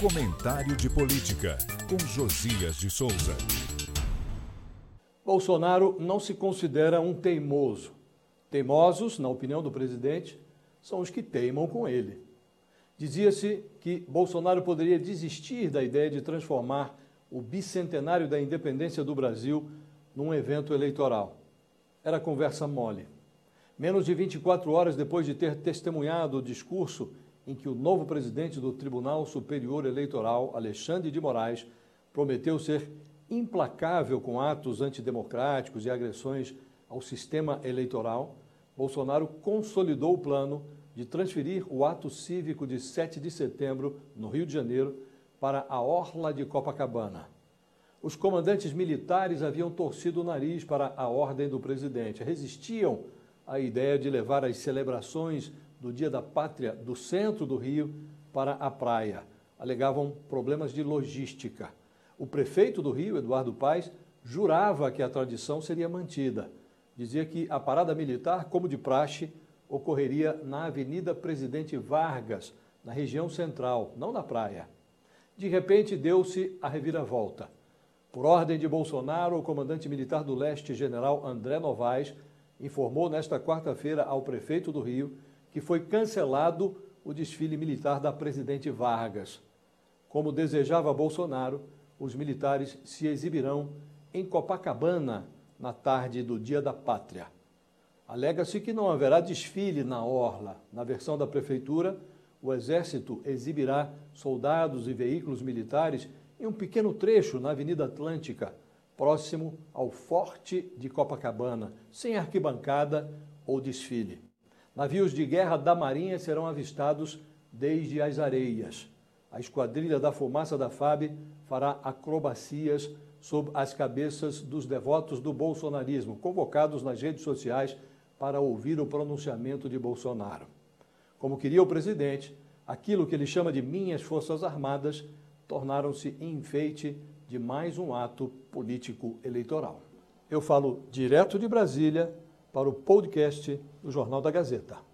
Comentário de Política, com Josias de Souza. Bolsonaro não se considera um teimoso. Teimosos, na opinião do presidente, são os que teimam com ele. Dizia-se que Bolsonaro poderia desistir da ideia de transformar o bicentenário da independência do Brasil num evento eleitoral. Era conversa mole. Menos de 24 horas depois de ter testemunhado o discurso em que o novo presidente do Tribunal Superior Eleitoral, Alexandre de Moraes, prometeu ser implacável com atos antidemocráticos e agressões ao sistema eleitoral, Bolsonaro consolidou o plano de transferir o ato cívico de 7 de setembro, no Rio de Janeiro, para a Orla de Copacabana. Os comandantes militares haviam torcido o nariz para a ordem do presidente, resistiam à ideia de levar as celebrações do Dia da Pátria do centro do Rio para a praia. Alegavam problemas de logística. O prefeito do Rio, Eduardo Paes, jurava que a tradição seria mantida. Dizia que a parada militar, como de praxe, ocorreria na Avenida Presidente Vargas, na região central, não na praia. De repente, deu-se a reviravolta. Por ordem de Bolsonaro, o comandante militar do leste, general André Novaes, informou nesta quarta-feira ao prefeito do Rio que foi cancelado o desfile militar da presidente Vargas. Como desejava Bolsonaro, os militares se exibirão em Copacabana na tarde do Dia da Pátria. Alega-se que não haverá desfile na Orla. Na versão da prefeitura, o Exército exibirá soldados e veículos militares em um pequeno trecho na Avenida Atlântica, próximo ao Forte de Copacabana, sem arquibancada ou desfile. Navios de guerra da Marinha serão avistados desde as areias. A Esquadrilha da Fumaça da FAB fará acrobacias sob as cabeças dos devotos do bolsonarismo, convocados nas redes sociais para ouvir o pronunciamento de Bolsonaro. Como queria o presidente, aquilo que ele chama de minhas Forças Armadas tornaram-se enfeite de mais um ato político eleitoral. Eu falo direto de Brasília para o podcast do Jornal da Gazeta.